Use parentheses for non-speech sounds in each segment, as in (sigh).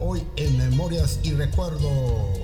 hoy en Memorias y Recuerdos.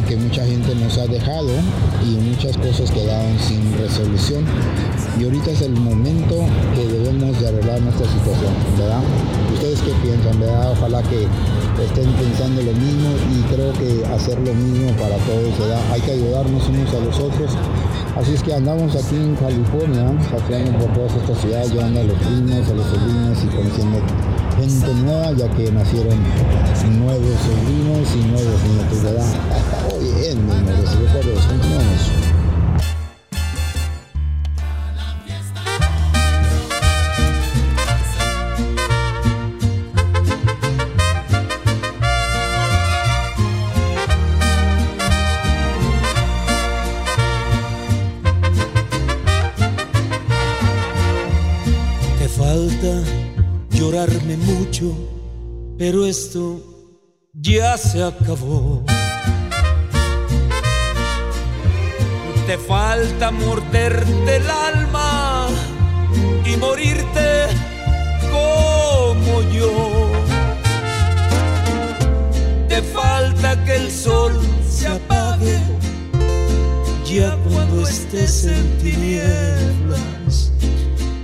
que mucha gente nos ha dejado y muchas cosas quedaron sin resolución. Y ahorita es el momento que debemos de arreglar nuestra situación, ¿verdad? ¿Ustedes qué piensan, verdad? Ojalá que estén pensando lo mismo y creo que hacer lo mismo para todos, ¿verdad? Hay que ayudarnos unos a los otros. Así es que andamos aquí en California, paseando por todas estas ciudades, llevando a los primos, a los sobrinos y conociendo gente nueva, ya que nacieron nuevos sobrinos y nuevos nietos, ¿verdad? bien, falta llorarme mucho, pero esto ya se acabó. Te falta morderte el alma y morirte como yo. Te falta que el sol se apague ya cuando estés en tinieblas.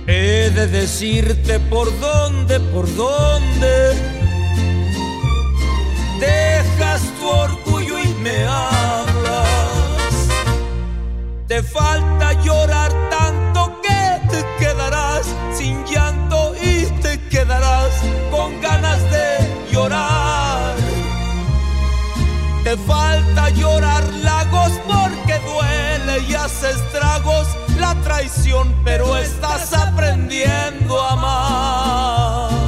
He de decirte por dónde, por dónde dejas tu orgullo y me hablas. Te falta llorar tanto que te quedarás sin llanto y te quedarás con ganas de llorar. Te falta llorar lagos porque duele y hace estragos la traición, pero estás aprendiendo a amar.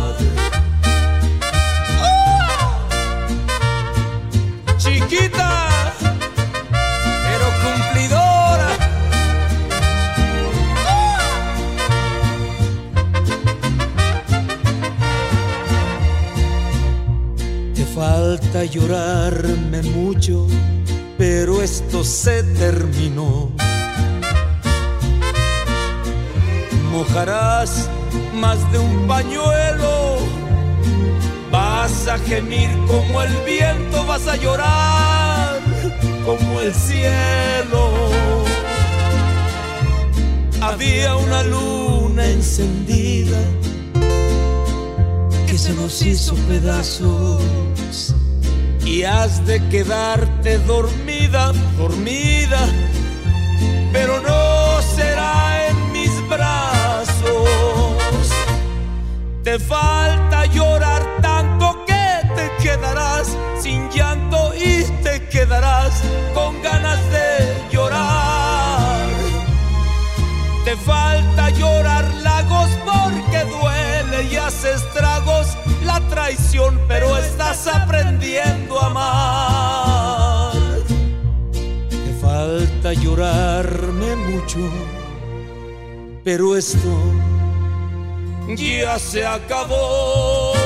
Falta llorarme mucho, pero esto se terminó. Mojarás más de un pañuelo, vas a gemir como el viento, vas a llorar como el cielo. Había una luna encendida que se nos hizo pedazos y has de quedarte dormida, dormida, pero no será en mis brazos. Te falta llorar tanto que te quedarás sin llanto y te quedarás con ganas de llorar. Te falta llorar lagos porque duele y hace estragos traición, pero estás aprendiendo a amar. Te falta llorarme mucho, pero esto ya se acabó.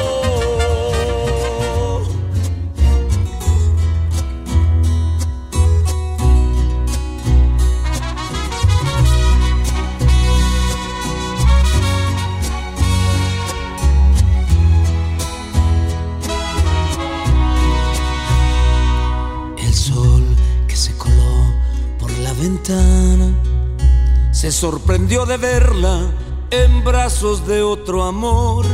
Se sorprendió de verla en brazos de otro amor,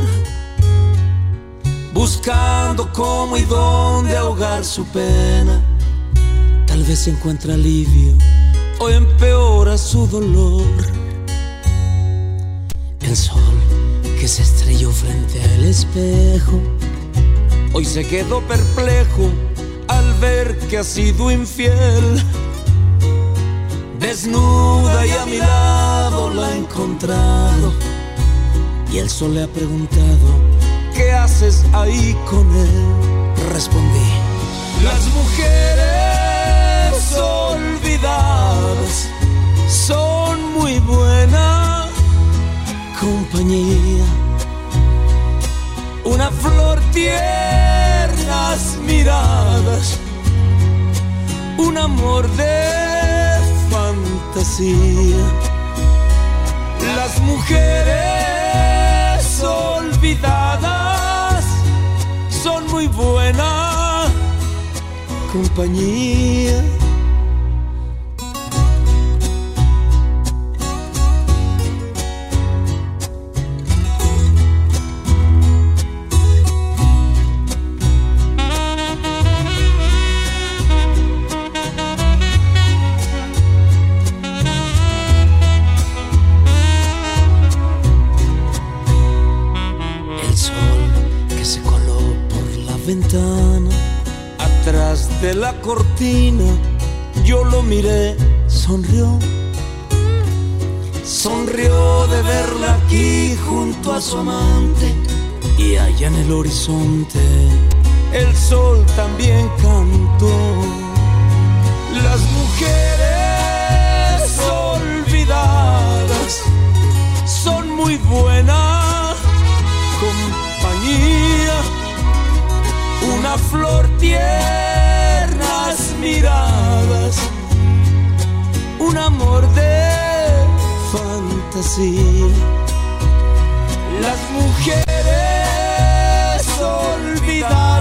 buscando cómo y dónde ahogar su pena. Tal vez encuentra alivio o empeora su dolor. El sol que se estrelló frente al espejo, hoy se quedó perplejo al ver que ha sido infiel. Desnuda y a mi lado la ha encontrado. Y el sol le ha preguntado, ¿qué haces ahí con él? Respondí, las mujeres olvidadas son muy buena compañía. Una flor tiernas miradas, un amor de Las mujeres olvidadas son muy buena compañía. Ventana, atrás de la cortina, yo lo miré, sonrió. Sonrió de verla aquí junto a su amante y allá en el horizonte el sol también cantó. Las mujeres olvidadas son muy buena flor tiernas miradas, un amor de fantasía. Las mujeres olvidadas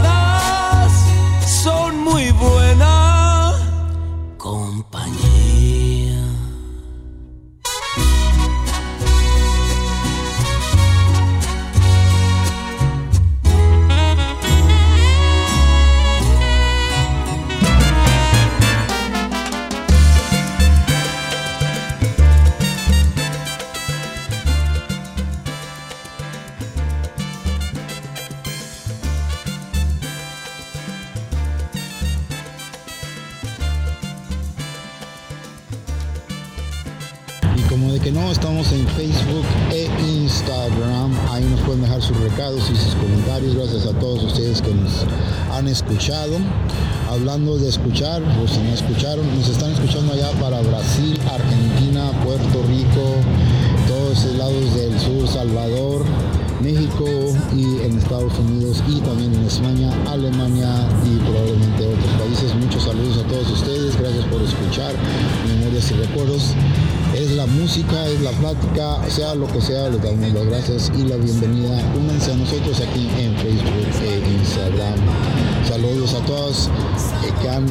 recados y sus comentarios. Gracias a todos ustedes que nos han escuchado. Hablando de escuchar, pues si no escucharon, nos están escuchando allá para Brasil, Argentina, Puerto Rico, todos esos lados del sur, Salvador, México y en Estados Unidos y también en España, Alemania y probablemente otros países. Muchos saludos a todos ustedes. Gracias por escuchar Memorias y Recuerdos. La música, es la plática, sea lo que sea, les damos las gracias y la bienvenida. Únanse a nosotros aquí en Facebook e Instagram. Saludos a todos eh, que han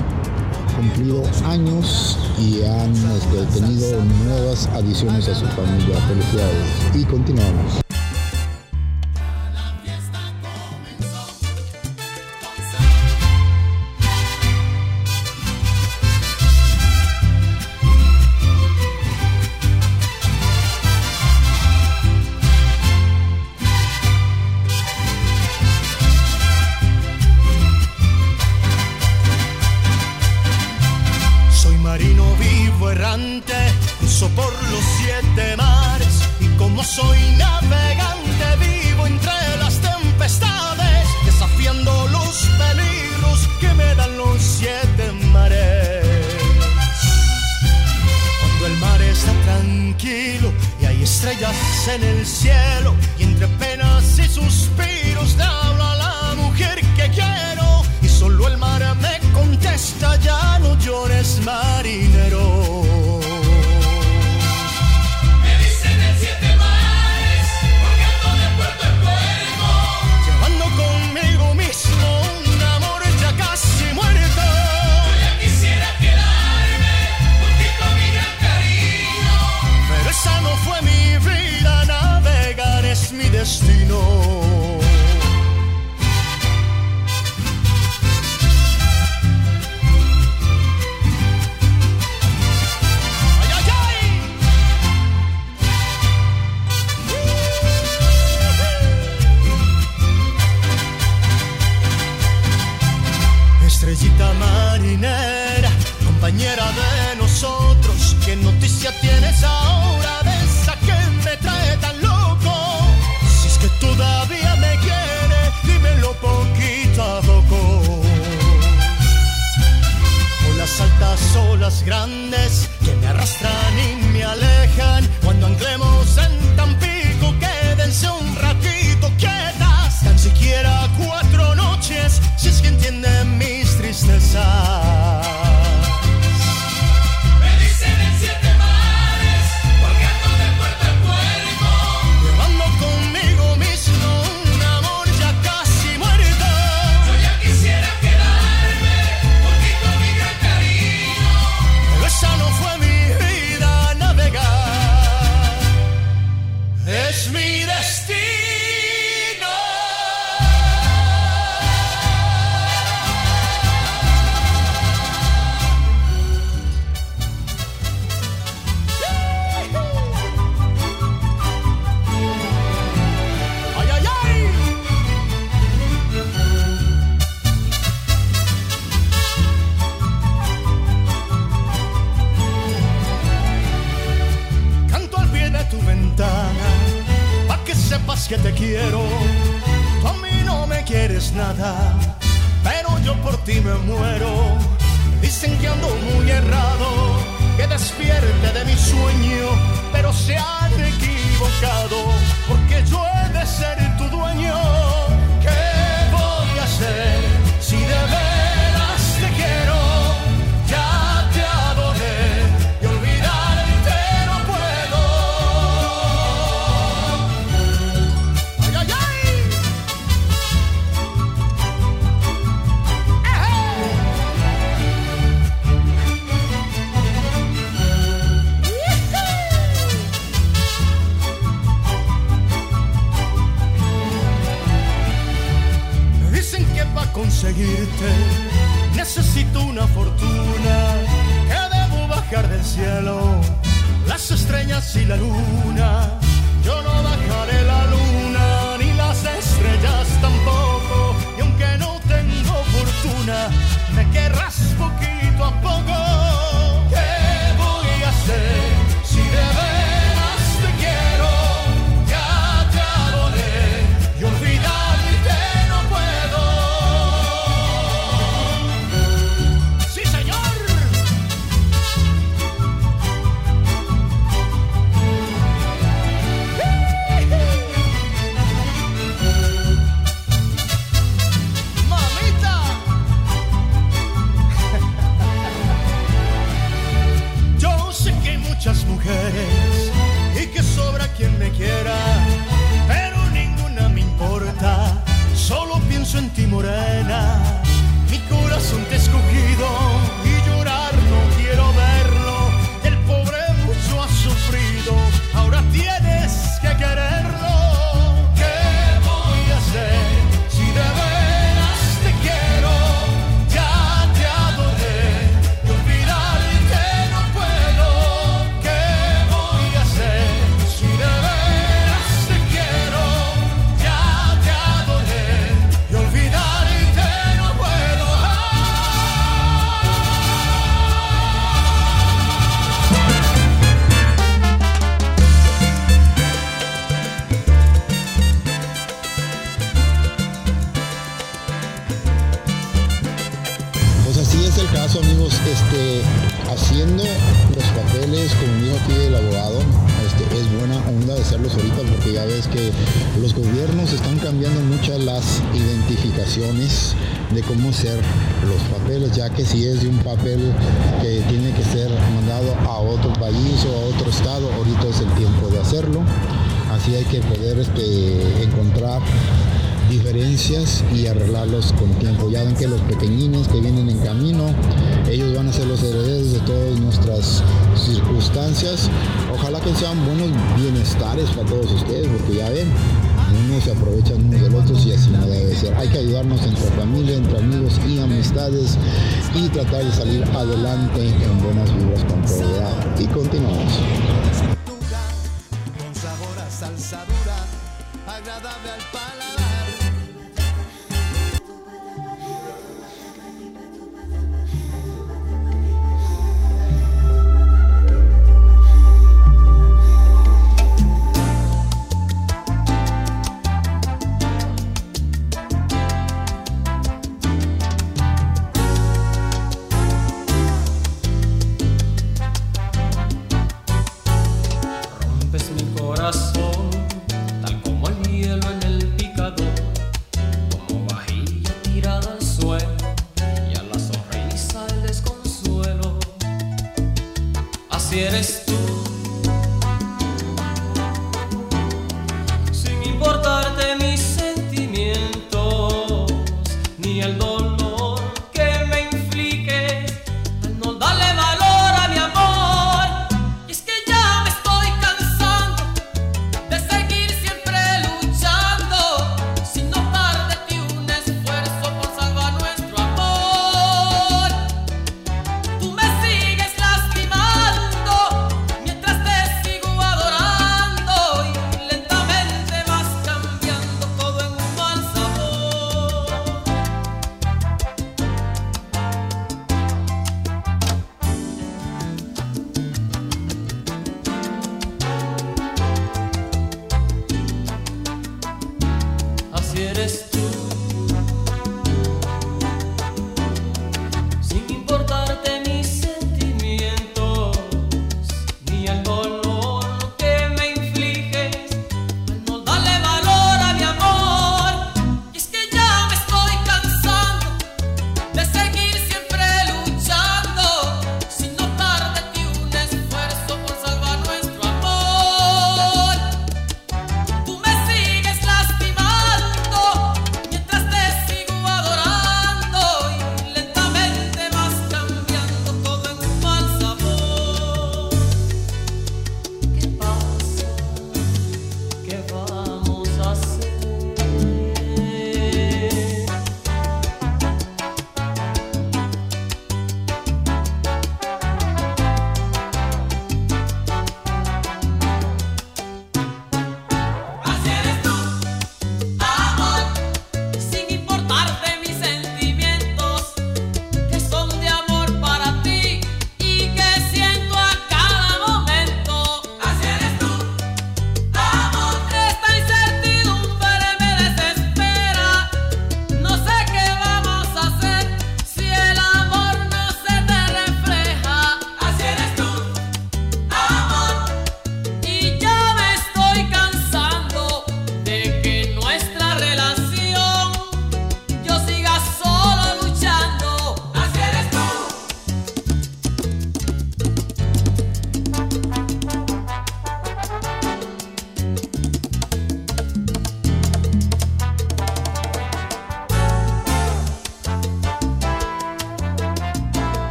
cumplido años y han este, tenido nuevas adiciones a su familia. Felicidades. Y continuamos. Vivo errante, por los siete mares y como soy navegante vivo entre las tempestades, desafiando los peligros que me dan los siete mares. Cuando el mar está tranquilo y hay estrellas en el cielo y entre penas y suspiros le hablo a la mujer que quiero y solo el mar me contesta ya no llores marinero. Destino.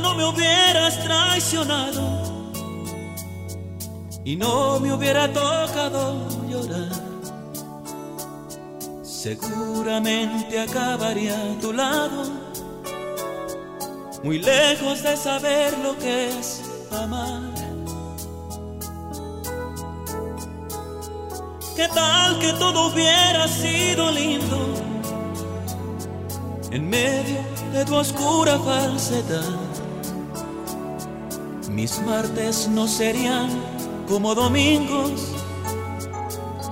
No me hubieras traicionado y no me hubiera tocado llorar, seguramente acabaría a tu lado, muy lejos de saber lo que es amar. ¿Qué tal que todo hubiera sido lindo en medio de tu oscura falsedad? Mis martes no serían como domingos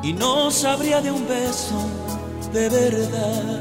y no sabría de un beso de verdad.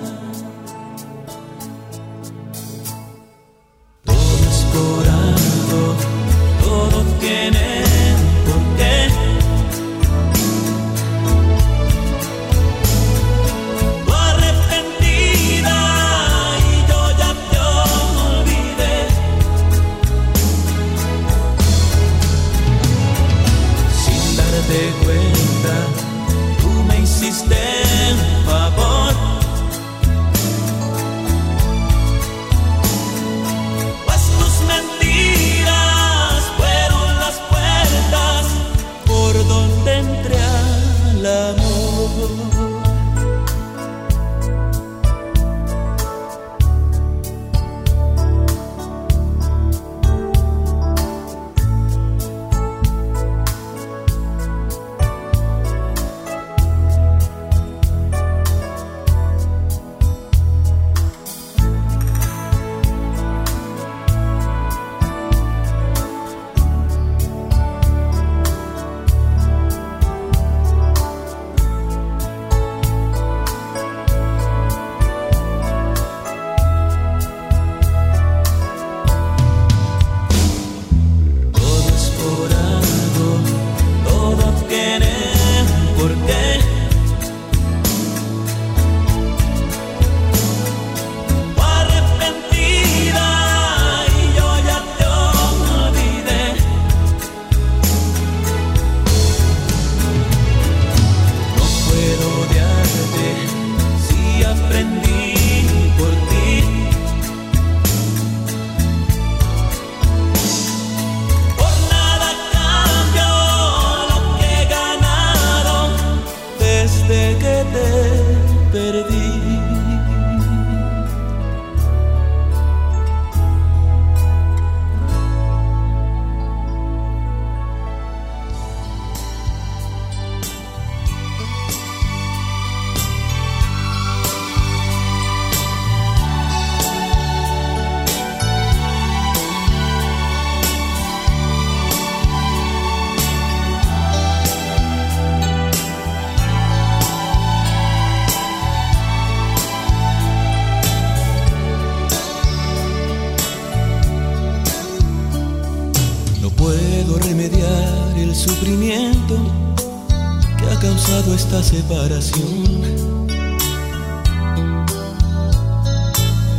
Separación.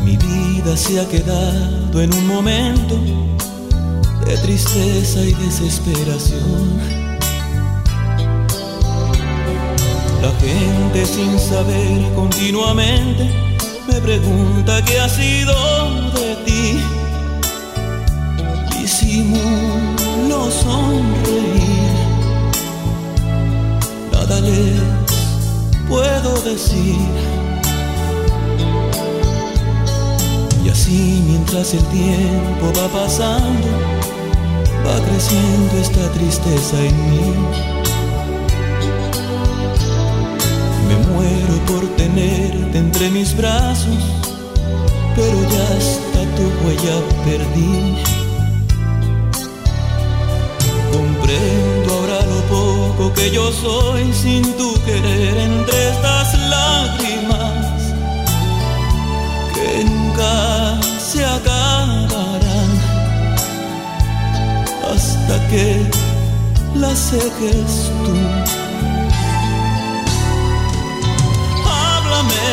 Mi vida se ha quedado en un momento de tristeza y desesperación. La gente sin saber continuamente me pregunta qué ha sido de ti. Disimulo sonreír, puedo decir. Y así mientras el tiempo va pasando, va creciendo esta tristeza en mí. Me muero por tenerte entre mis brazos, pero ya hasta tu huella perdí. Que yo soy sin tu querer entre estas lágrimas que nunca se acabarán hasta que las seques tú. Háblame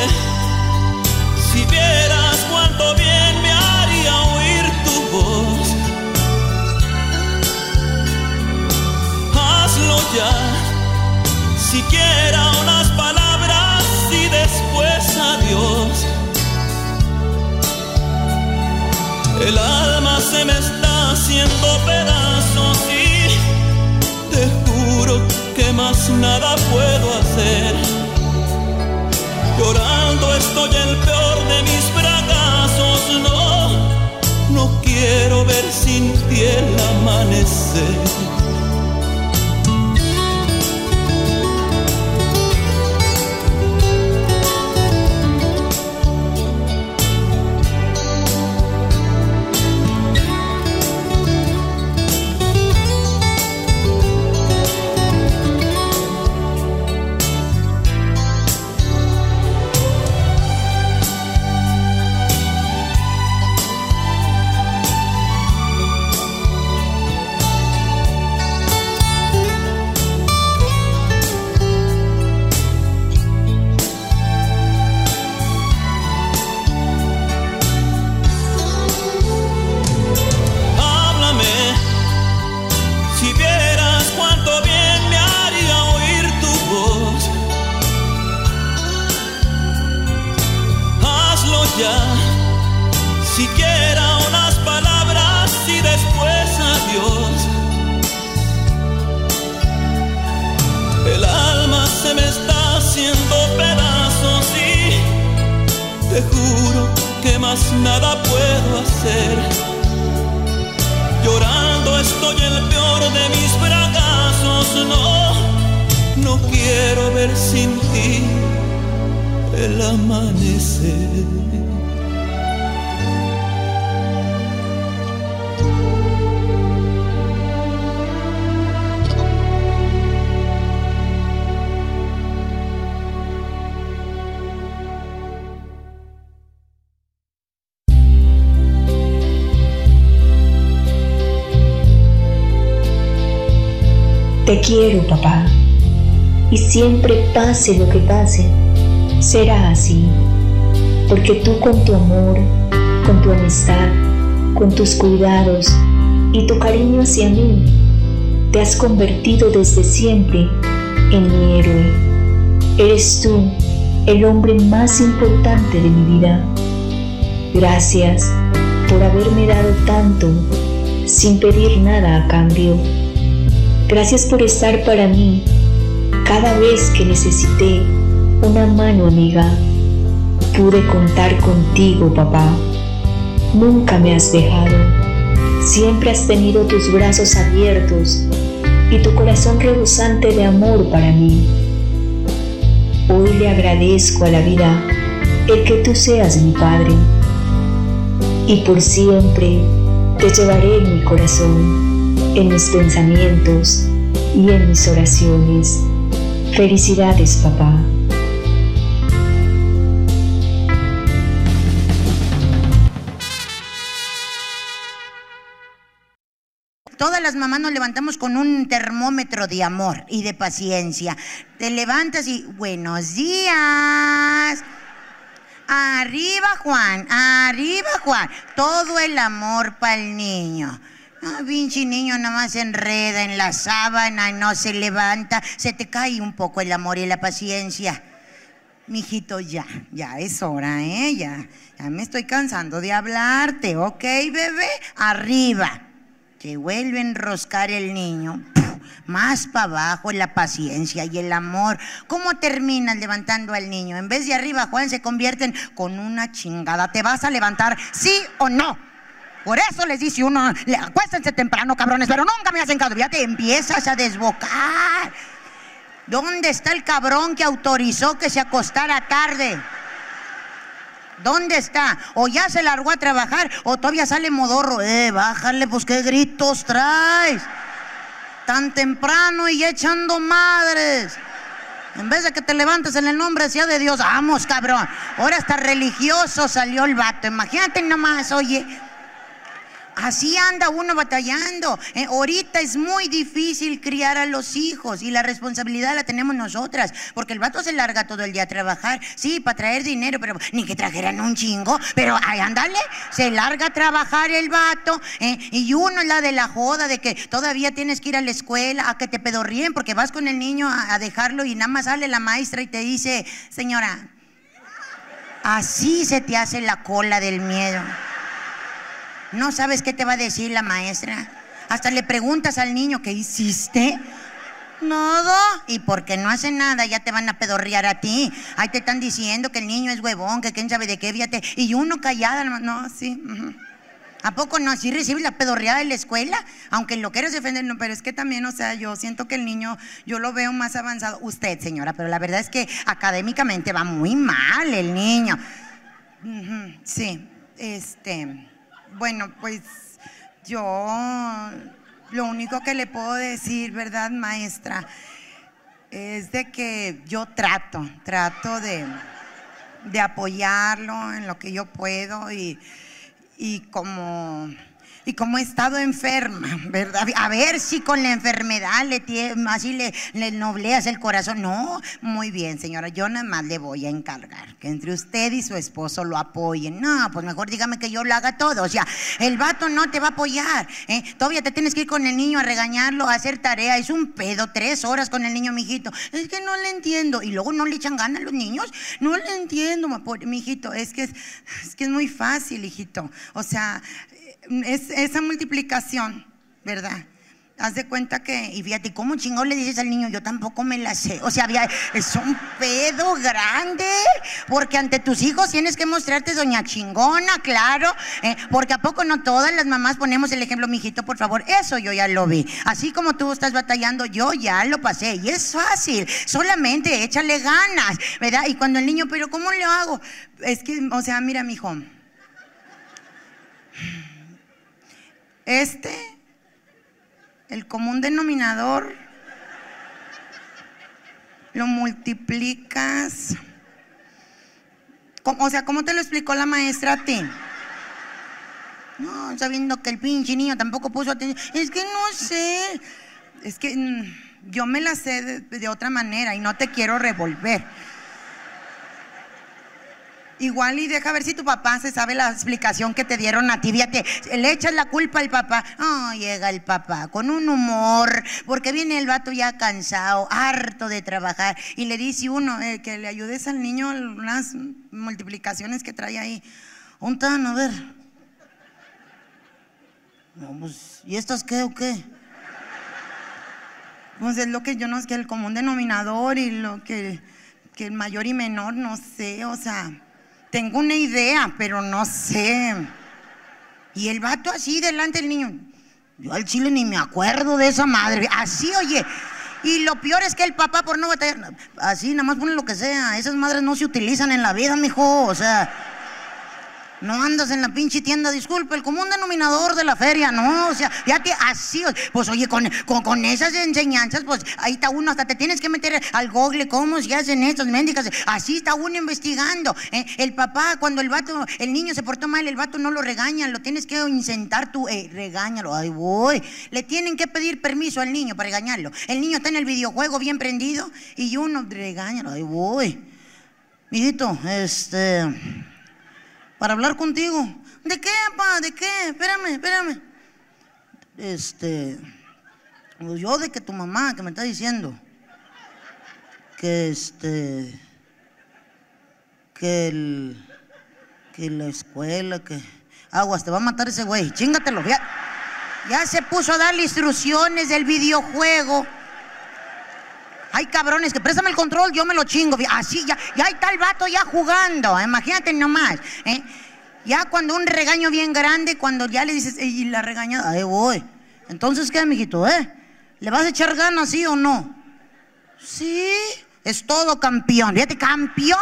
si vieras cuánto bien me haría oír tu voz. Hazlo ya, siquiera unas palabras y después adiós. El alma se me está haciendo pedazos y te juro que más nada puedo hacer. Llorando estoy el peor de mis fracasos, no, no quiero ver sin ti el amanecer. El amanecer. Te quiero, papá. Y siempre pase lo que pase, será así. Porque tú con tu amor, con tu amistad, con tus cuidados y tu cariño hacia mí, te has convertido desde siempre en mi héroe. Eres tú el hombre más importante de mi vida. Gracias por haberme dado tanto sin pedir nada a cambio. Gracias por estar para mí cada vez que necesité una mano amiga. Pude contar contigo, papá. Nunca me has dejado. Siempre has tenido tus brazos abiertos y tu corazón rebosante de amor para mí. Hoy le agradezco a la vida el que tú seas mi padre y por siempre te llevaré en mi corazón, en mis pensamientos y en mis oraciones. Felicidades, papá. Todas las mamás nos levantamos con un termómetro de amor y de paciencia. Te levantas y buenos días. Arriba Juan, arriba Juan. Todo el amor para el niño. Ah, pinche niño nada más enreda en la sábana, no se levanta, se te cae un poco el amor y la paciencia. Mijito, ya, ya es hora, ¿eh? Ya, ya me estoy cansando de hablarte, ¿ok, bebé? Arriba. Se vuelve a enroscar el niño. Más para abajo la paciencia y el amor. ¿Cómo terminan levantando al niño? En vez de arriba, Juan, se convierten con una chingada. ¿Te vas a levantar, sí o no? Por eso les dice uno, acuéstense temprano, cabrones, pero nunca me hacen caso. Ya te empiezas a desbocar. ¿Dónde está el cabrón que autorizó que se acostara tarde? ¿Dónde está? O ya se largó a trabajar o todavía sale modorro. Eh, bájale, pues qué gritos traes. Tan temprano y echando madres. En vez de que te levantes en el nombre sea de Dios, vamos, cabrón. Ahora hasta religioso salió el vato. Imagínate nomás, oye. Así anda uno batallando. Eh, ahorita es muy difícil criar a los hijos y la responsabilidad la tenemos nosotras, porque el vato se larga todo el día a trabajar, sí, para traer dinero, pero ni que trajeran un chingo, pero ay, ándale, se larga a trabajar el vato eh, y uno es la de la joda de que todavía tienes que ir a la escuela a que te pedorríen porque vas con el niño a, a dejarlo y nada más sale la maestra y te dice, señora, así se te hace la cola del miedo. No sabes qué te va a decir la maestra. Hasta le preguntas al niño, ¿qué hiciste? Nada. Y porque no hace nada, ya te van a pedorrear a ti. Ahí te están diciendo que el niño es huevón, que quién sabe de qué, fíjate. Y uno callada, no, sí. ¿A poco no? ¿Así recibes la pedorreada en la escuela? Aunque lo quieras defender, no, pero es que también, o sea, yo siento que el niño, yo lo veo más avanzado. Usted, señora, pero la verdad es que académicamente va muy mal el niño. Sí, este, bueno, pues yo lo único que le puedo decir, ¿verdad, maestra? Es de que yo trato, trato de, de apoyarlo en lo que yo puedo y, y como y como he estado enferma, ¿verdad? A ver si con la enfermedad le tie- así le, le nobleas el corazón. No, muy bien, señora, yo nada más le voy a encargar que entre usted y su esposo lo apoyen. No, pues mejor dígame que yo lo haga todo. O sea, el vato no te va a apoyar. ¿eh? Todavía te tienes que ir con el niño a regañarlo, a hacer tarea. Es un pedo, tres horas con el niño, mijito. Es que no le entiendo. Y luego no le echan ganas a los niños. No le entiendo, mijito. Es que es, es que es muy fácil, hijito. O sea, es esa multiplicación, ¿verdad? Haz de cuenta que, y fíjate, ¿cómo chingón le dices al niño? Yo tampoco me la sé. O sea, había- es un pedo grande, porque ante tus hijos tienes que mostrarte doña chingona, claro, ¿eh? porque a poco no todas las mamás ponemos el ejemplo, mijito, por favor, eso yo ya lo vi. Así como tú estás batallando, yo ya lo pasé, y es fácil, solamente échale ganas, ¿verdad? Y cuando el niño, pero ¿cómo lo hago? Es que, o sea, mira, mijo. Este, el común denominador, lo multiplicas. ¿Cómo- O sea, ¿cómo te lo explicó la maestra a ti? No, sabiendo que el pinche niño tampoco puso atención. Es que no sé. Es que mm, yo me la sé de otra manera y no te quiero revolver. Igual y deja ver si tu papá se sabe la explicación que te dieron a ti. Fíjate, le echas la culpa al papá. Oh, llega el papá con un humor, porque viene el vato ya cansado, harto de trabajar. Y le dice uno eh, que le ayudes al niño unas multiplicaciones que trae ahí. Un tan, a ver. No, pues, ¿y estas qué o qué? Pues es lo que yo no sé, el común denominador y lo que, que el mayor y menor, no sé, o sea, tengo una idea, pero no sé. Y el vato así delante del niño, yo al chile ni me acuerdo de esa madre, así oye. Y lo peor es que el papá por no batallar, así nada más pone lo que sea, esas madres no se utilizan en la vida, mijo, o sea. No andas en la pinche tienda, disculpe, el común denominador de la feria, no, o sea, ya te así, pues oye, con, con, con esas enseñanzas, pues ahí está uno, hasta te tienes que meter al google cómo se hacen estas médicas, así está uno investigando. ¿eh? El papá, cuando el vato, el niño se portó mal, el vato no lo regaña, lo tienes que incentar tú, eh, regáñalo, ay voy. Le tienen que pedir permiso al niño para regañarlo. El niño está en el videojuego bien prendido y uno regáñalo, ay voy. Mijito, este para hablar contigo. ¿De qué, papá? ¿De qué? Espérame, espérame. Este, pues yo de que tu mamá que me está diciendo que este, que el, que la escuela, que aguas, te va a matar ese güey, chingatelo, ya, ya se puso a darle instrucciones del videojuego. Hay cabrones que préstame el control, yo me lo chingo. Así ya, ya está el vato ya jugando. Imagínate nomás. ¿eh? Ya cuando un regaño bien grande, cuando ya le dices, "Ey, y la regañada, ahí voy. Entonces, ¿qué, mijito, eh? ¿Le vas a echar ganas, sí o no? Sí, es todo campeón. Fíjate, campeón.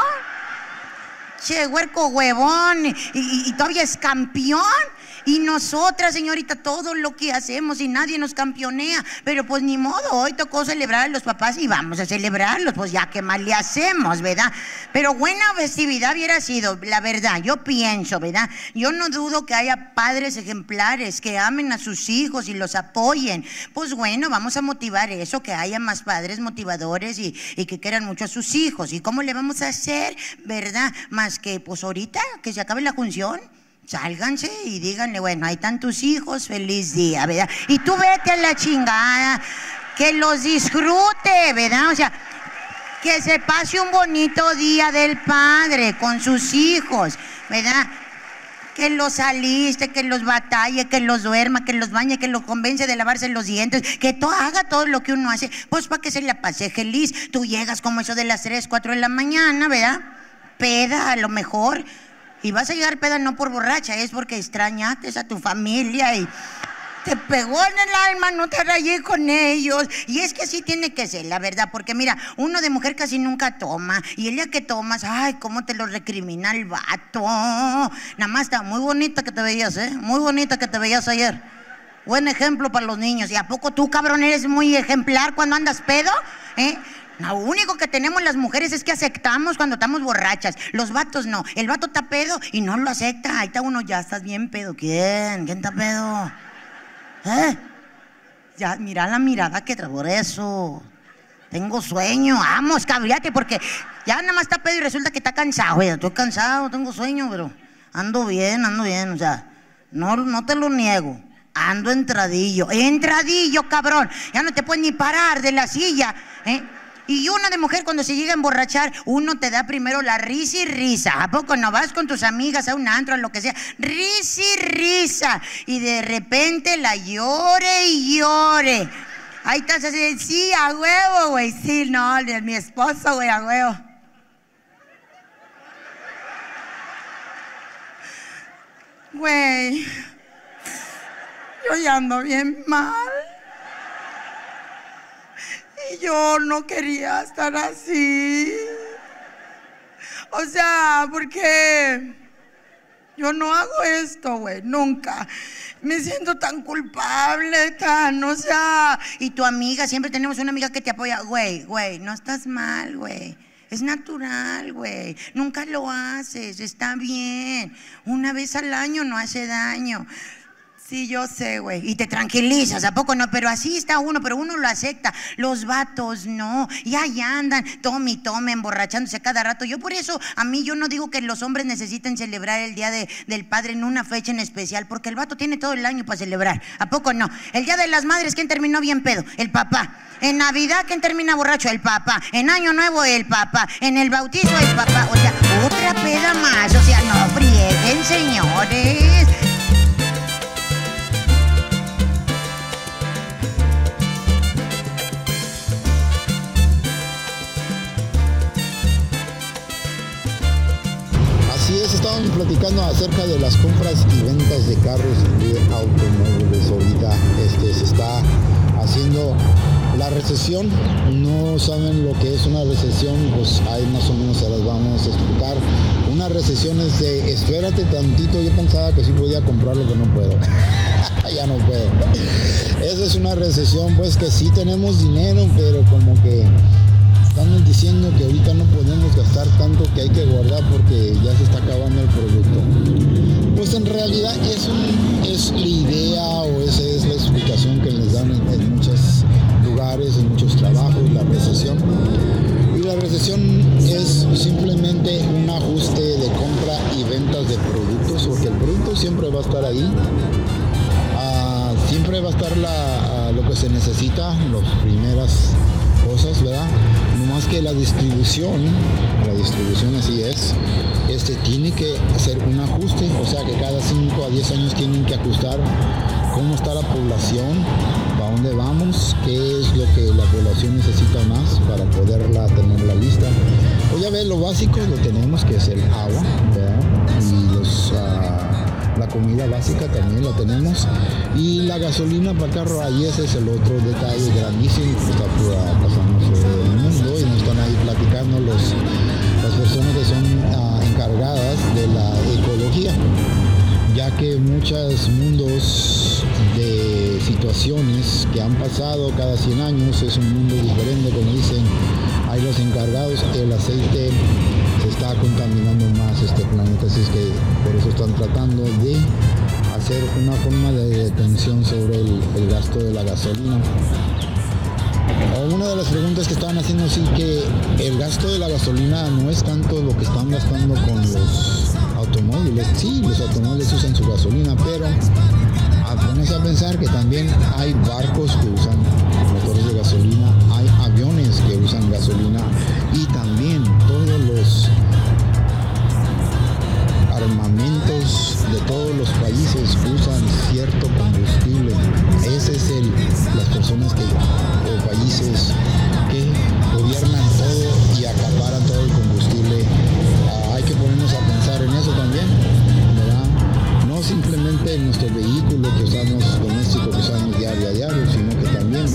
Che, huerco huevón. Y- y todavía es campeón. Y nosotras, señorita, todo lo que hacemos y nadie nos campeonea. Pero pues ni modo, hoy tocó celebrar a los papás y vamos a celebrarlos. Pues ya que más le hacemos, ¿verdad? Pero buena festividad hubiera sido, la verdad. Yo pienso, ¿verdad? Yo no dudo que haya padres ejemplares que amen a sus hijos y los apoyen. Pues bueno, vamos a motivar eso, que haya más padres motivadores y, y que quieran mucho a sus hijos. ¿Y cómo le vamos a hacer, verdad? Más que, pues ahorita, que se acabe la función. Sálganse y díganle, bueno, hay tantos hijos, feliz día, ¿verdad? Y tú vete a la chingada, que los disfrute, ¿verdad? O sea, que se pase un bonito día del padre con sus hijos, ¿verdad? Que los aliste, que los batalle, que los duerma, que los bañe, que los convence de lavarse los dientes, que to- haga todo lo que uno hace, pues para que se la pase feliz. Tú llegas como eso de las 3, 4 de la mañana, ¿verdad? Peda a lo mejor. Y vas a llegar peda no por borracha, es porque extrañaste a tu familia y te pegó en el alma no estar allí con ellos. Y es que así tiene que ser, la verdad, porque mira, uno de mujer casi nunca toma. Y el día que tomas, ay, cómo te lo recrimina el vato. Nada más está muy bonita que te veías, ¿eh? Muy bonita que te veías ayer. Buen ejemplo para los niños. ¿Y a poco tú, cabrón, eres muy ejemplar cuando andas pedo? ¿Eh? Lo único que tenemos las mujeres es que aceptamos cuando estamos borrachas. Los vatos no. El vato está pedo y no lo acepta. Ahí está uno, ya estás bien pedo. ¿Quién? ¿Quién está pedo? ¿Eh? Ya, mira la mirada que trae por eso. Tengo sueño, vamos, cabriate, porque ya nada más está pedo y resulta que está cansado. Oye, estoy cansado, tengo sueño, pero ando bien, ando bien, o sea, no, no te lo niego. Ando entradillo, entradillo, cabrón. Ya no te puedes ni parar de la silla, ¿eh? Y uno de mujer cuando se llega a emborrachar, uno te da primero la risa y risa. ¿A poco no vas con tus amigas a un antro, a lo que sea? Risa y risa. Y de repente la llore y llore. Ahí estás así, sí, a huevo, güey. Sí, no, de mi esposo, güey, a huevo. Güey, yo ya ando bien mal. Y yo no quería estar así. O sea, porque yo no hago esto, güey, nunca. Me siento tan culpable, tan, o sea. Y tu amiga, siempre tenemos una amiga que te apoya. Güey, güey, no estás mal, güey. Es natural, güey. Nunca lo haces, está bien. Una vez al año no hace daño. Sí, yo sé, güey. Y te tranquilizas, ¿a poco no? Pero así está uno, pero uno lo acepta. Los vatos no. Y ahí andan, tome y tome, emborrachándose cada rato. Yo por eso, a mí yo no digo que los hombres necesiten celebrar el Día de- del Padre en una fecha en especial, porque el vato tiene todo el año para celebrar. ¿A poco no? El Día de las Madres, ¿quién terminó bien pedo? El papá. En Navidad, ¿quién termina borracho? El papá. En Año Nuevo, el papá. En el bautizo, el papá. O sea, otra peda más. O sea, no frieguen, señores. Platicando acerca de las compras y ventas de carros y de automóviles. Ahorita este, se está haciendo la recesión. No saben lo que es una recesión, pues ahí más o menos se las vamos a explicar. Una recesión es de espérate tantito, yo pensaba que sí podía comprar lo que no puedo. (laughs) ya no puedo. Esa es una recesión, pues que sí tenemos dinero, pero como que estamos diciendo que ahorita no podemos gastar tanto que hay que guardar porque ya se está acabando el producto. Pues en realidad es, es la idea o esa es la explicación que les dan en, en muchos lugares, en muchos trabajos, la recesión. Y la recesión es simplemente un ajuste de compra y ventas de productos, porque el producto siempre va a estar ahí, Ah, siempre va a estar la- ah, lo que se necesita, las primeras cosas, ¿verdad? Más que la distribución, la distribución así es, este tiene que hacer un ajuste, o sea que cada 5 a 10 años tienen que ajustar cómo está la población, para dónde vamos, qué es lo que la población necesita más para poderla tener la lista. Pues ya ves, lo básico lo tenemos, que es el agua. Y los... ah, la comida básica también la tenemos y la gasolina para carro ahí ese es el otro detalle grandísimo que está pura- pasando los, las personas que son ah, encargadas de la ecología ya que muchos mundos de situaciones que han pasado cada 100 años es un mundo diferente, como dicen, hay los encargados, el aceite se está contaminando más este planeta, así es que por eso están tratando de hacer una forma de detención sobre el gasto de la gasolina. Una de las preguntas que estaban haciendo sí que el gasto de la gasolina no es tanto lo que están gastando con los automóviles. Sí, los automóviles usan su gasolina, pero ponerse a pensar que también hay barcos que usan motores de gasolina, hay aviones que usan gasolina y también todos los armamentos de todos los países usan cierto combustible. Ese es el las personas que que gobiernan todo y acaparan todo el combustible. Ah, hay que ponernos a pensar en eso también, ¿verdad? No simplemente en nuestro vehículo que usamos doméstico, que usamos diario a diario, sino que también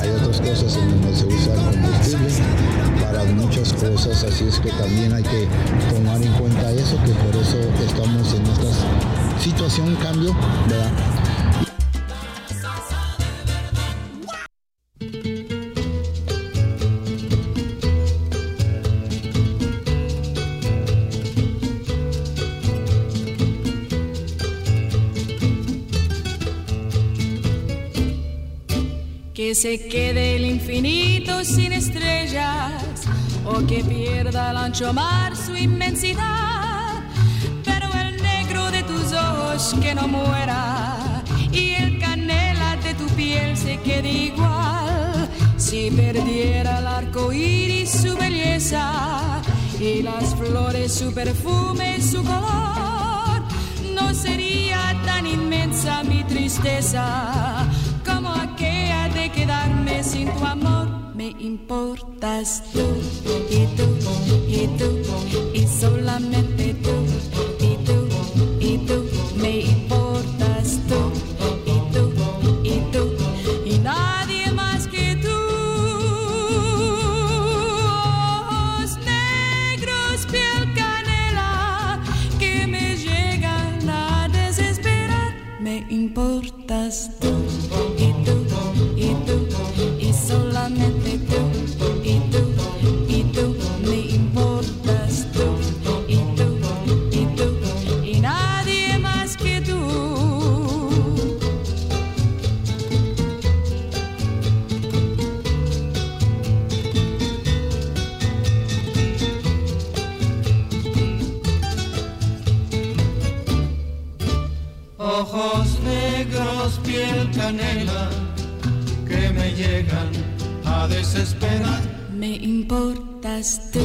hay otras cosas en donde se usa el combustible para muchas cosas, así es que también hay que tomar en cuenta eso, que por eso estamos en esta situación cambio, ¿verdad? Se quede el infinito sin estrellas o que pierda el ancho mar su inmensidad. Pero el negro de tus ojos que no muera y el canela de tu piel se quede igual. Si perdiera el arco iris su belleza y las flores su perfume, su color, no sería tan inmensa mi tristeza quedarme sin tu amor. Me importas tú y tú y tú y solamente tú piel canela, que me llegan a desesperar. Me importas tú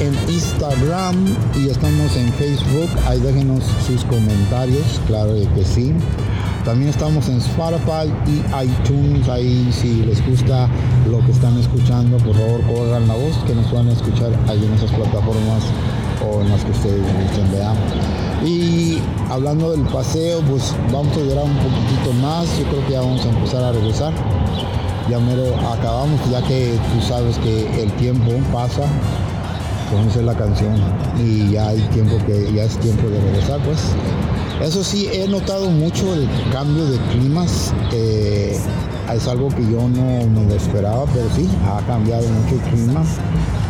en Instagram y estamos en Facebook. Ahí déjenos sus comentarios, claro que sí. También estamos en Spotify y iTunes. Ahí si les gusta lo que están escuchando, por favor corran la voz que nos a escuchar ahí en esas plataformas o en las que ustedes gusten, vean. Y hablando del paseo, pues vamos a durar un poquitito más. Yo creo que ya vamos a empezar a regresar ya mero acabamos, ya que tú sabes que el tiempo pasa, dice la canción, y ya hay tiempo que ya es tiempo de regresar, pues. Eso sí, he notado mucho el cambio de climas. eh, es algo que yo no me lo esperaba, pero sí, ha cambiado mucho el clima.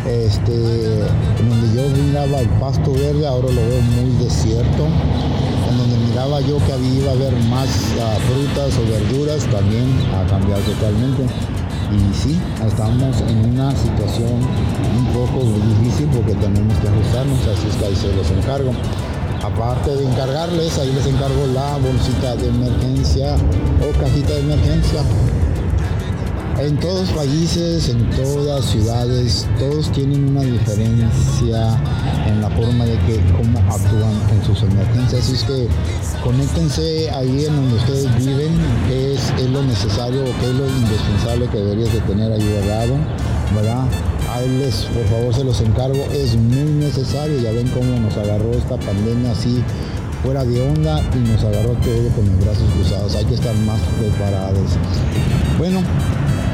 Este, donde yo miraba el pasto verde, ahora lo veo muy desierto. En donde miraba yo que había iba a haber más ah, frutas o verduras, también ha cambiado totalmente. Y sí, estamos en una situación un poco difícil porque tenemos que ajustarnos, así es que ahí se los encargo. Aparte de encargarles, ahí les encargo la bolsita de emergencia o cajita de emergencia. En todos los países, en todas ciudades, todos tienen una diferencia en la forma de que cómo actúan en sus emergencias. Así es que conéctense ahí en donde ustedes viven, qué es, lo necesario o qué es lo indispensable que deberías de tener ahí guardado, ¿verdad? Ahí les, por favor, se los encargo, es muy necesario. Ya ven cómo nos agarró esta pandemia así fuera de onda y nos agarró todo con los brazos cruzados. Hay que estar más preparados. Bueno,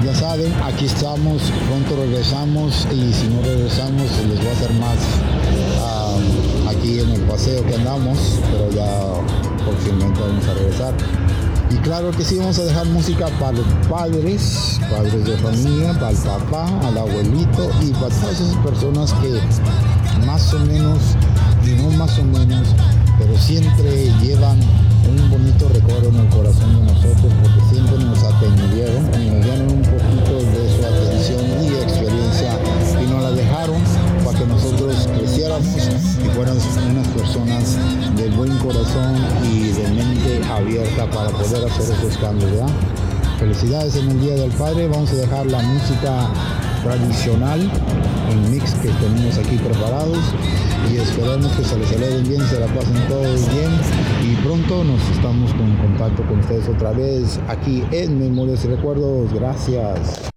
ya saben, aquí estamos, pronto regresamos y si no regresamos les voy a hacer más ah, aquí en el paseo que andamos, pero ya próximamente vamos a regresar. Y claro que sí, vamos a dejar música para los padres, padres de familia, para el papá, al abuelito y para todas esas personas que más o menos, y no más o menos, pero siempre llevan un bonito recuerdo en el corazón de nosotros porque siempre nos atendieron y nos dieron un poquito de su atención y experiencia y nos la dejaron para que nosotros creciéramos y fuéramos unas personas de buen corazón y de mente abierta para poder hacer esos cambios. ¿verdad? Felicidades en el Día del Padre, vamos a dejar la música tradicional, el mix que tenemos aquí preparados y esperamos que se les celebren bien, se la pasen todos bien y pronto nos estamos en contacto con ustedes otra vez aquí en Memorias y Recuerdos. Gracias.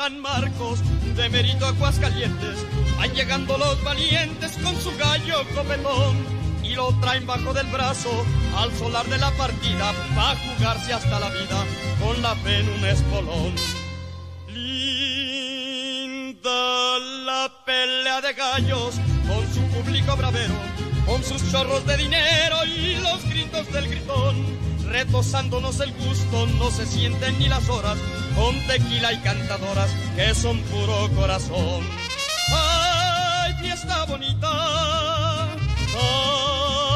San Marcos, de Mérito Aguascalientes, van llegando los valientes con su gallo copetón y lo traen bajo del brazo al solar de la partida va a jugarse hasta la vida con la fe en un espolón. Linda la pelea de gallos con su público bravero con sus chorros de dinero y los gritos del gritón. Retosándonos el gusto, no se sienten ni las horas, con tequila y cantadoras que son puro corazón. ¡Ay, fiesta bonita!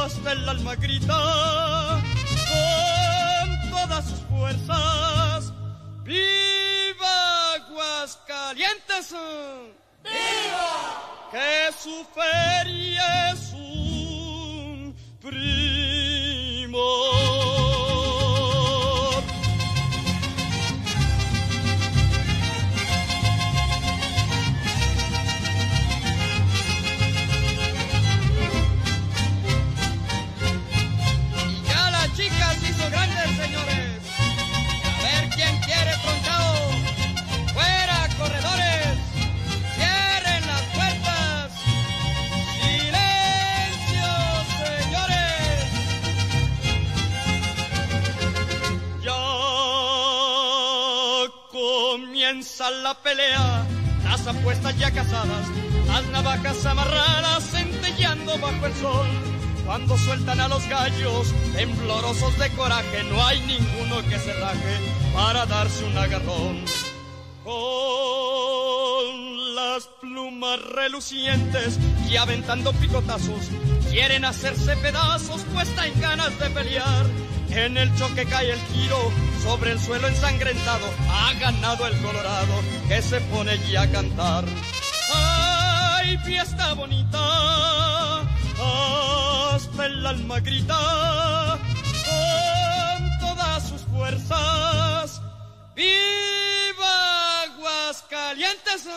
Hasta el alma grita con todas sus fuerzas. ¡Viva Aguascalientes! ¡Viva! Que su feria es un primor. Comienza la pelea, las apuestas ya casadas, las navajas amarradas centellando bajo el sol. Cuando sueltan a los gallos, temblorosos de coraje, no hay ninguno que se raje para darse un agarrón. Con las plumas relucientes y aventando picotazos, quieren hacerse pedazos, pues en ganas de pelear. En el choque cae el giro sobre el suelo ensangrentado. Ha ganado el Colorado que se pone ya a cantar. ¡Ay, fiesta bonita! Hasta el alma grita con todas sus fuerzas. ¡Viva Aguascalientes!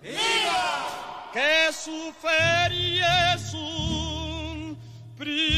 ¡Viva! Que su feria es un prima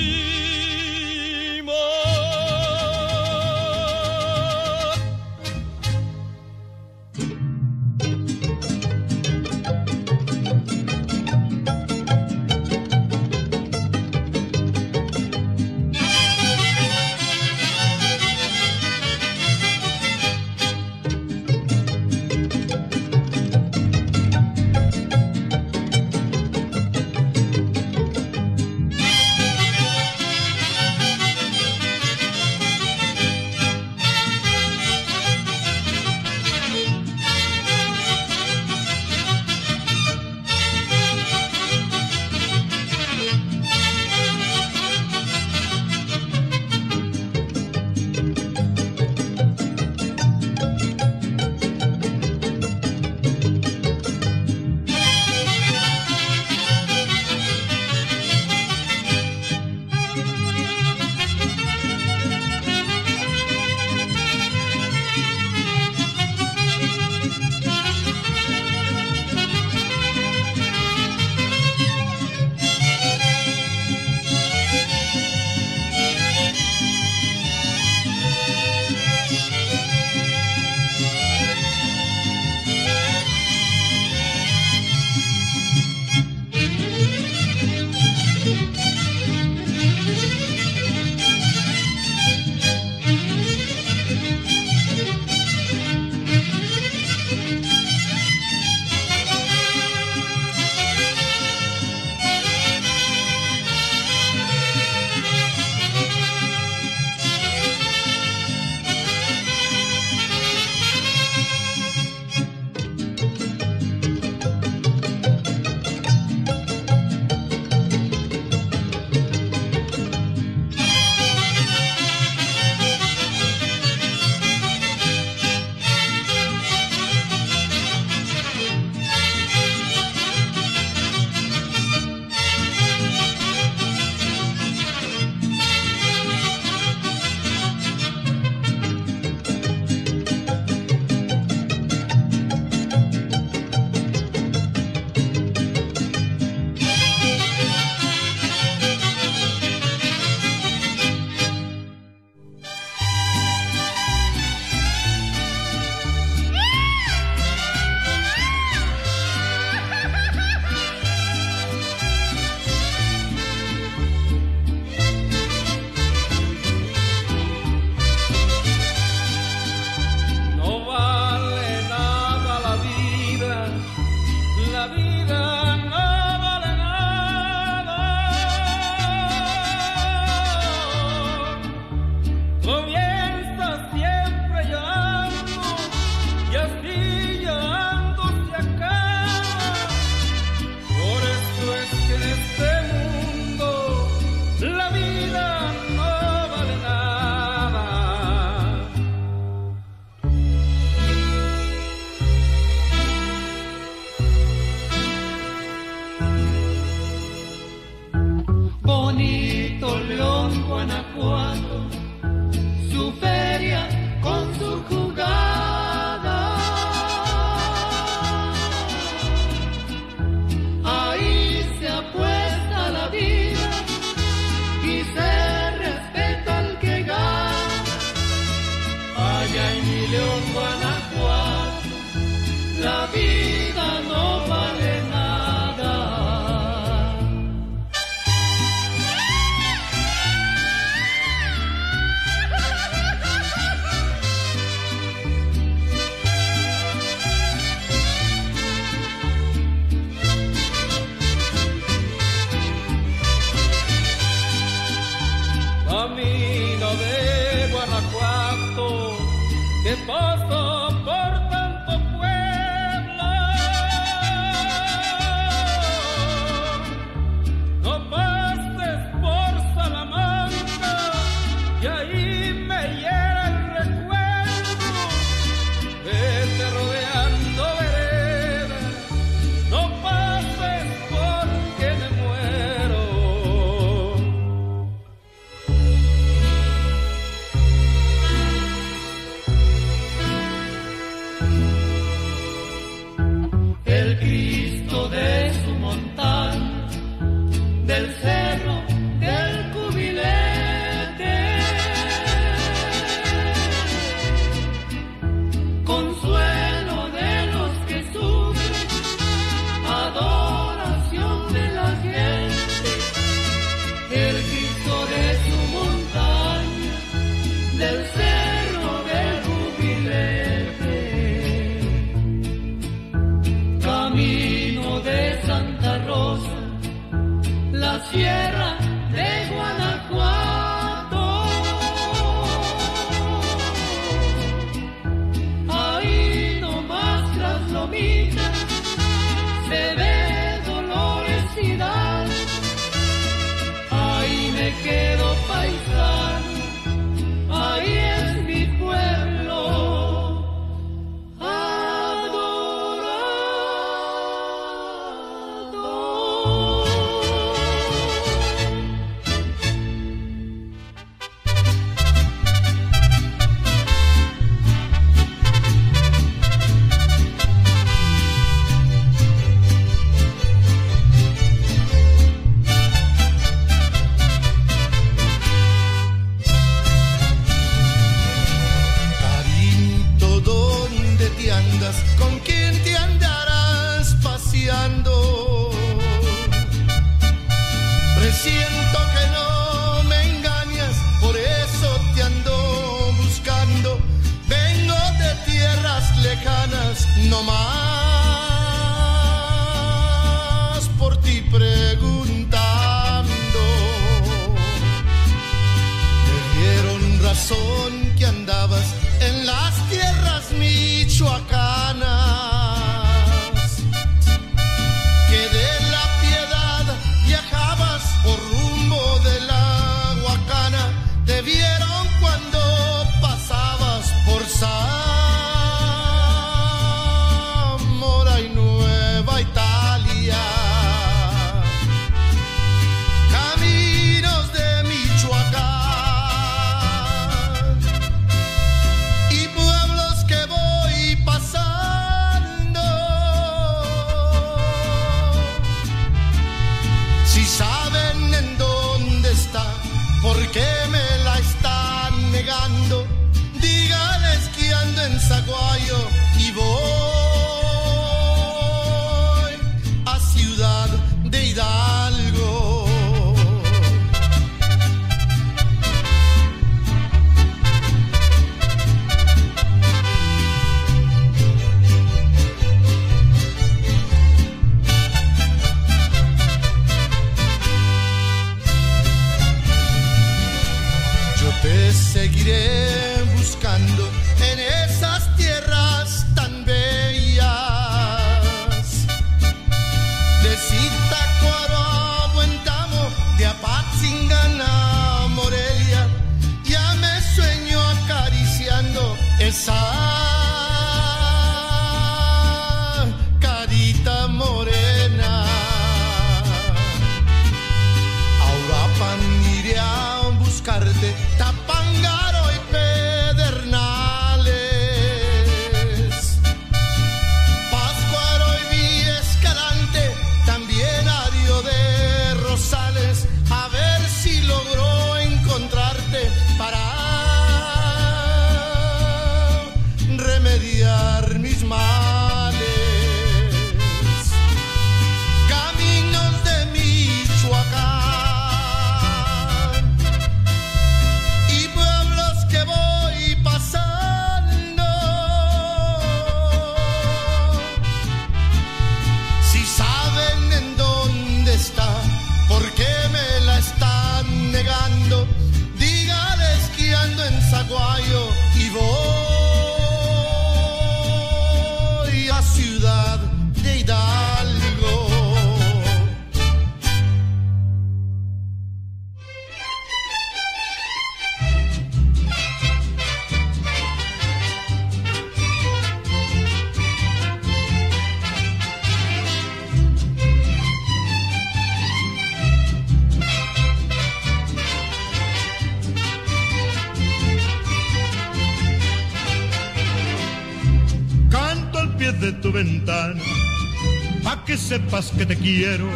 que te quiero.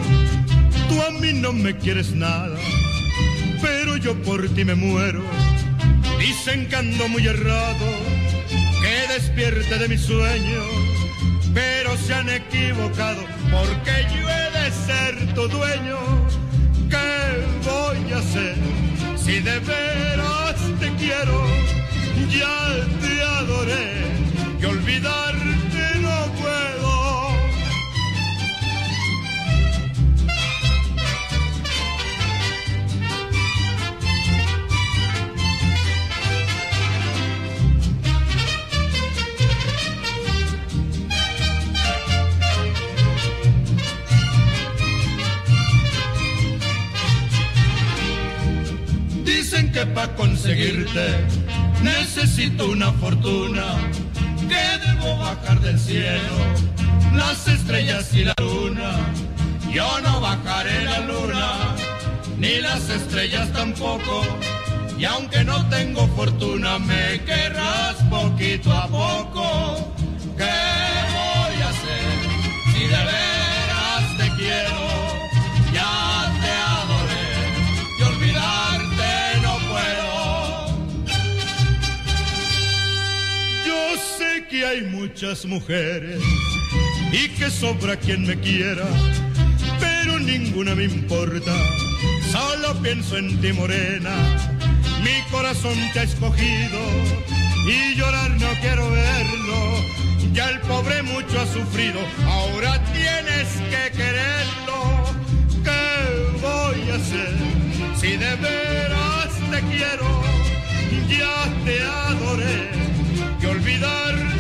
Tú a mí no me quieres nada, pero yo por ti me muero. Dicen que ando muy errado, que despierte de mi sueño, pero se han equivocado, porque yo he de ser tu dueño. ¿Qué voy a hacer si de veras te quiero? Ya te adoré y olvidarte para conseguirte necesito una fortuna, que debo bajar del cielo las estrellas y la luna. Yo no bajaré la luna, ni las estrellas tampoco. Y aunque no tengo fortuna, me querrás poquito a poco. ¿Qué voy a hacer si de hay muchas mujeres y que sobra quien me quiera, pero ninguna me importa. Solo pienso en ti, morena. Mi corazón te ha escogido y llorar no quiero verlo. Ya el pobre mucho ha sufrido, ahora tienes que quererlo. ¿Qué voy a hacer si de veras te quiero? Ya te adoré y olvidarte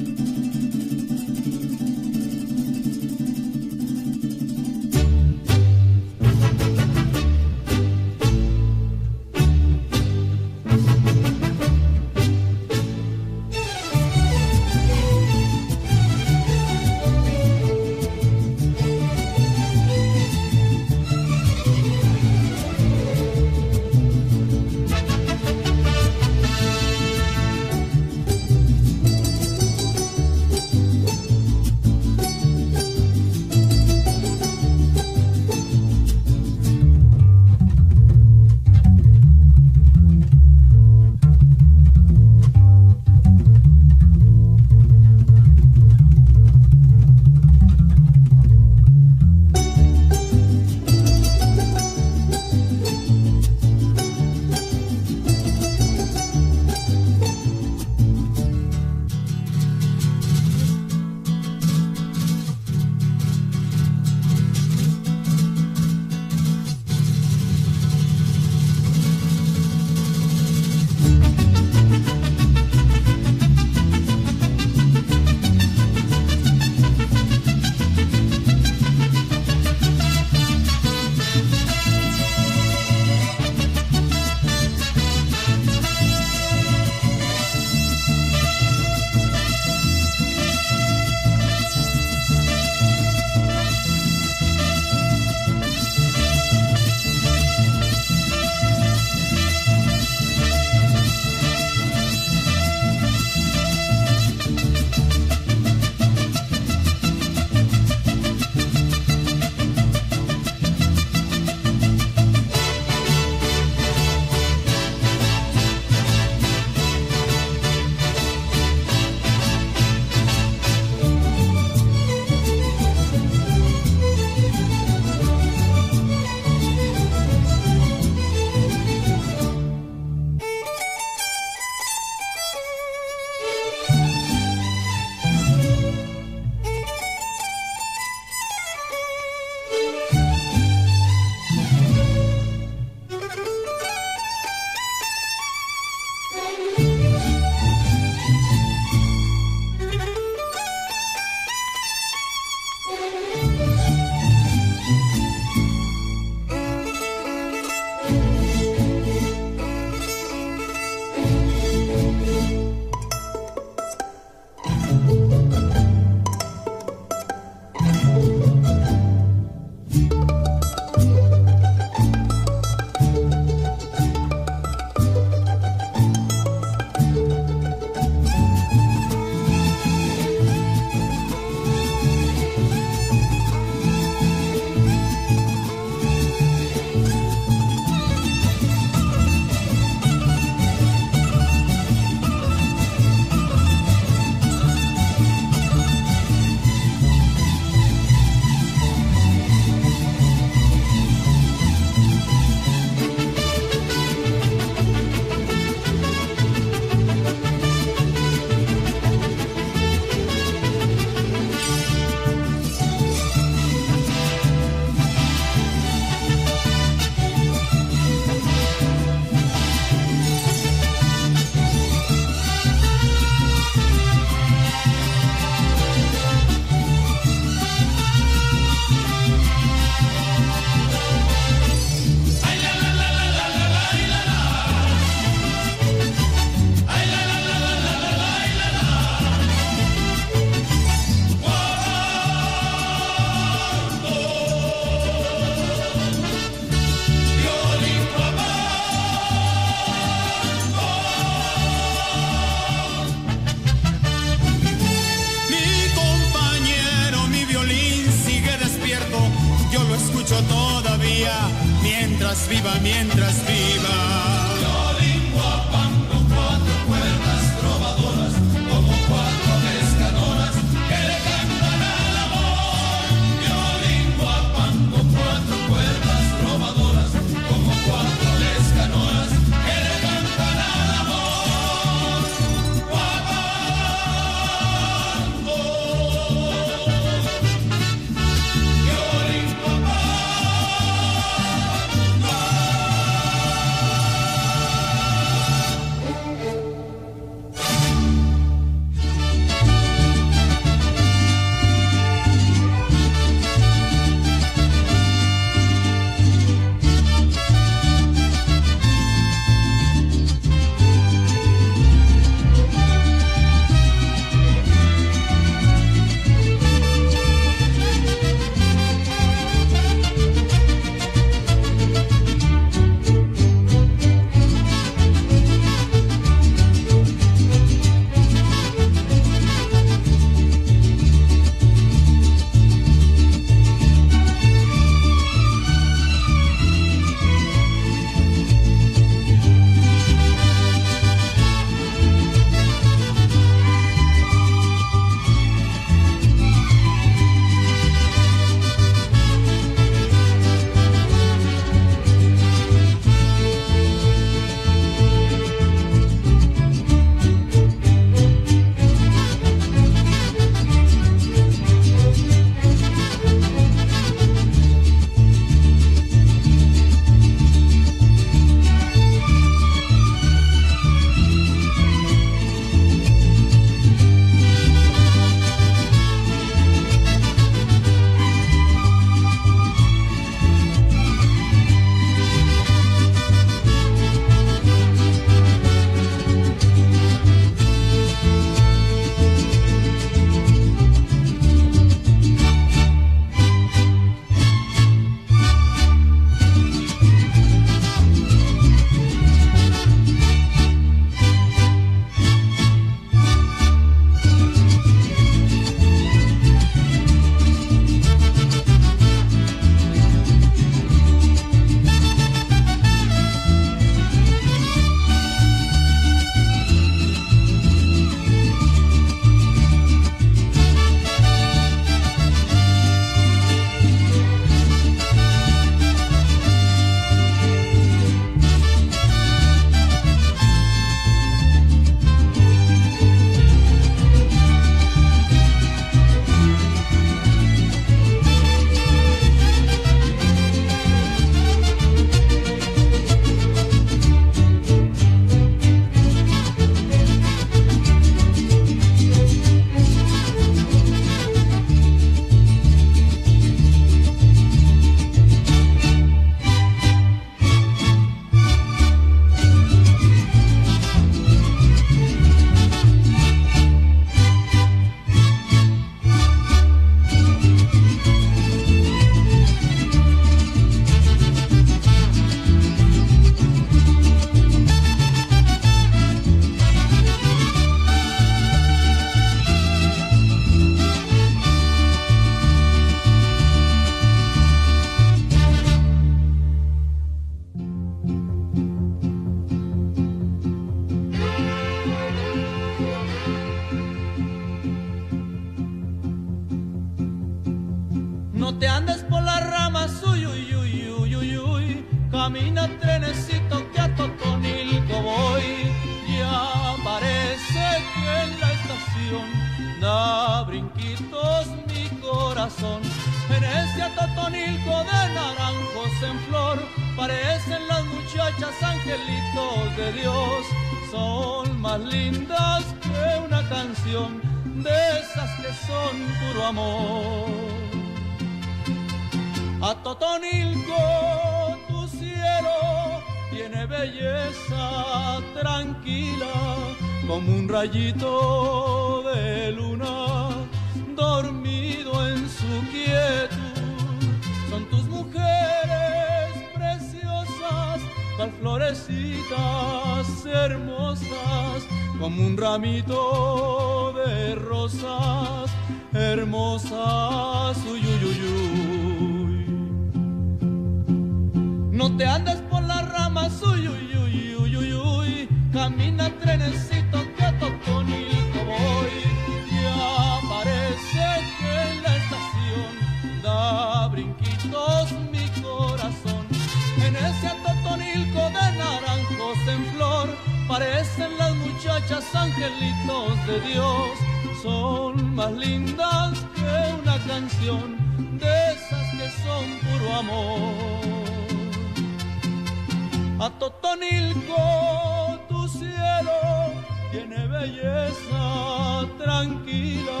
A Totonilco tu cielo tiene belleza tranquila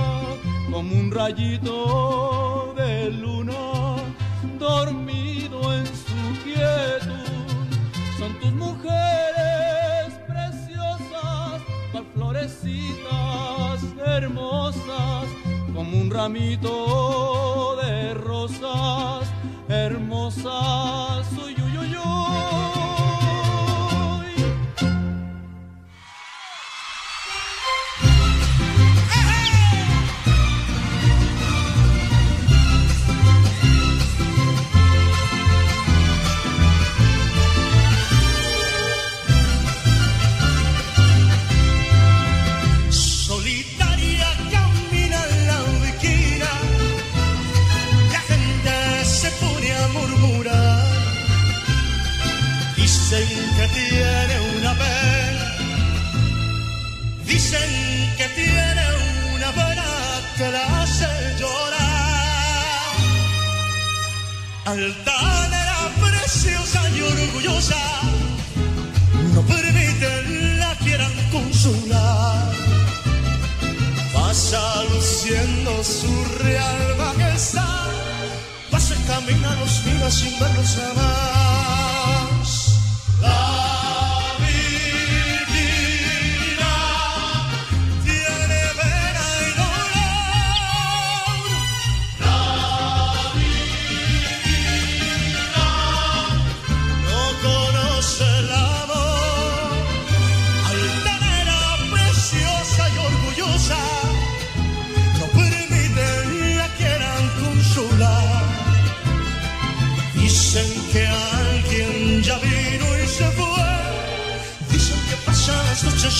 como un rayito de luna dormido en su quietud. Son tus mujeres preciosas, cual florecitas hermosas como un ramito de rosas hermosa tiene una pena. Dicen que tiene una pena que la hace llorar. Altanera, preciosa y orgullosa, no permiten la quieran consolar. Pasa luciendo su real majestad, pasa camina los sin verlos jamás.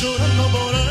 llorando por